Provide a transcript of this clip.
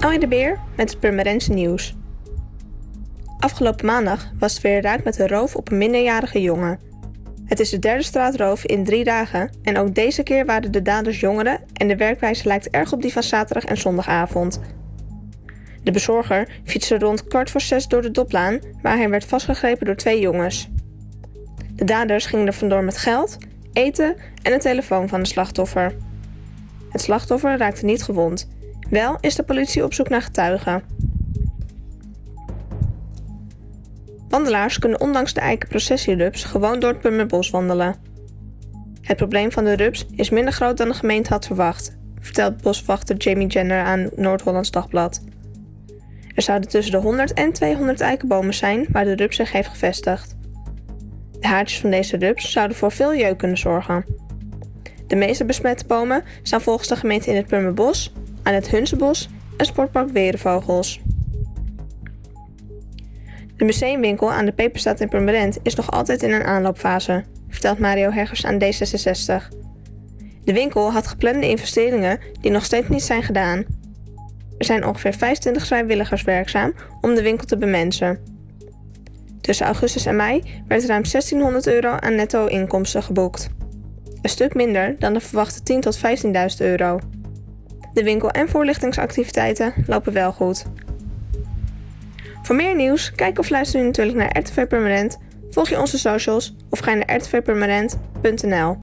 Ellie de Beer met het Purmerendse nieuws. Afgelopen maandag was het weer raak met een roof op een minderjarige jongen. Het is de derde straatroof in drie dagen en ook deze keer waren de daders jongeren en de werkwijze lijkt erg op die van zaterdag en zondagavond. De bezorger fietste rond kwart voor zes door de Doplaan, waar hij werd vastgegrepen door twee jongens. De daders gingen er vandoor met geld, eten en een telefoon van de slachtoffer. Het slachtoffer raakte niet gewond. Wel is de politie op zoek naar getuigen. Wandelaars kunnen ondanks de eikenprocessierups gewoon door het Pummerbos wandelen. Het probleem van de rups is minder groot dan de gemeente had verwacht, vertelt boswachter Jamie Jenner aan Noord-Hollands Dagblad. Er zouden tussen de 100 en 200 eikenbomen zijn waar de rups zich heeft gevestigd. De haartjes van deze rups zouden voor veel jeuk kunnen zorgen. De meeste besmette bomen staan volgens de gemeente in het Purmerbos, aan het Hunsenbos en Sportpark Werenvogels. De museumwinkel aan de Peperstraat in Purmerend is nog altijd in een aanloopfase, vertelt Mario Heggers aan D66. De winkel had geplande investeringen die nog steeds niet zijn gedaan. Er zijn ongeveer 25 vrijwilligers werkzaam om de winkel te bemensen. Tussen augustus en mei werd ruim 1600 euro aan netto inkomsten geboekt. Een stuk minder dan de verwachte 10.000 tot 15.000 euro. De winkel- en voorlichtingsactiviteiten lopen wel goed. Voor meer nieuws, kijk of luister natuurlijk naar RTV Permanent, volg je onze socials of ga naar rtvpermanent.nl.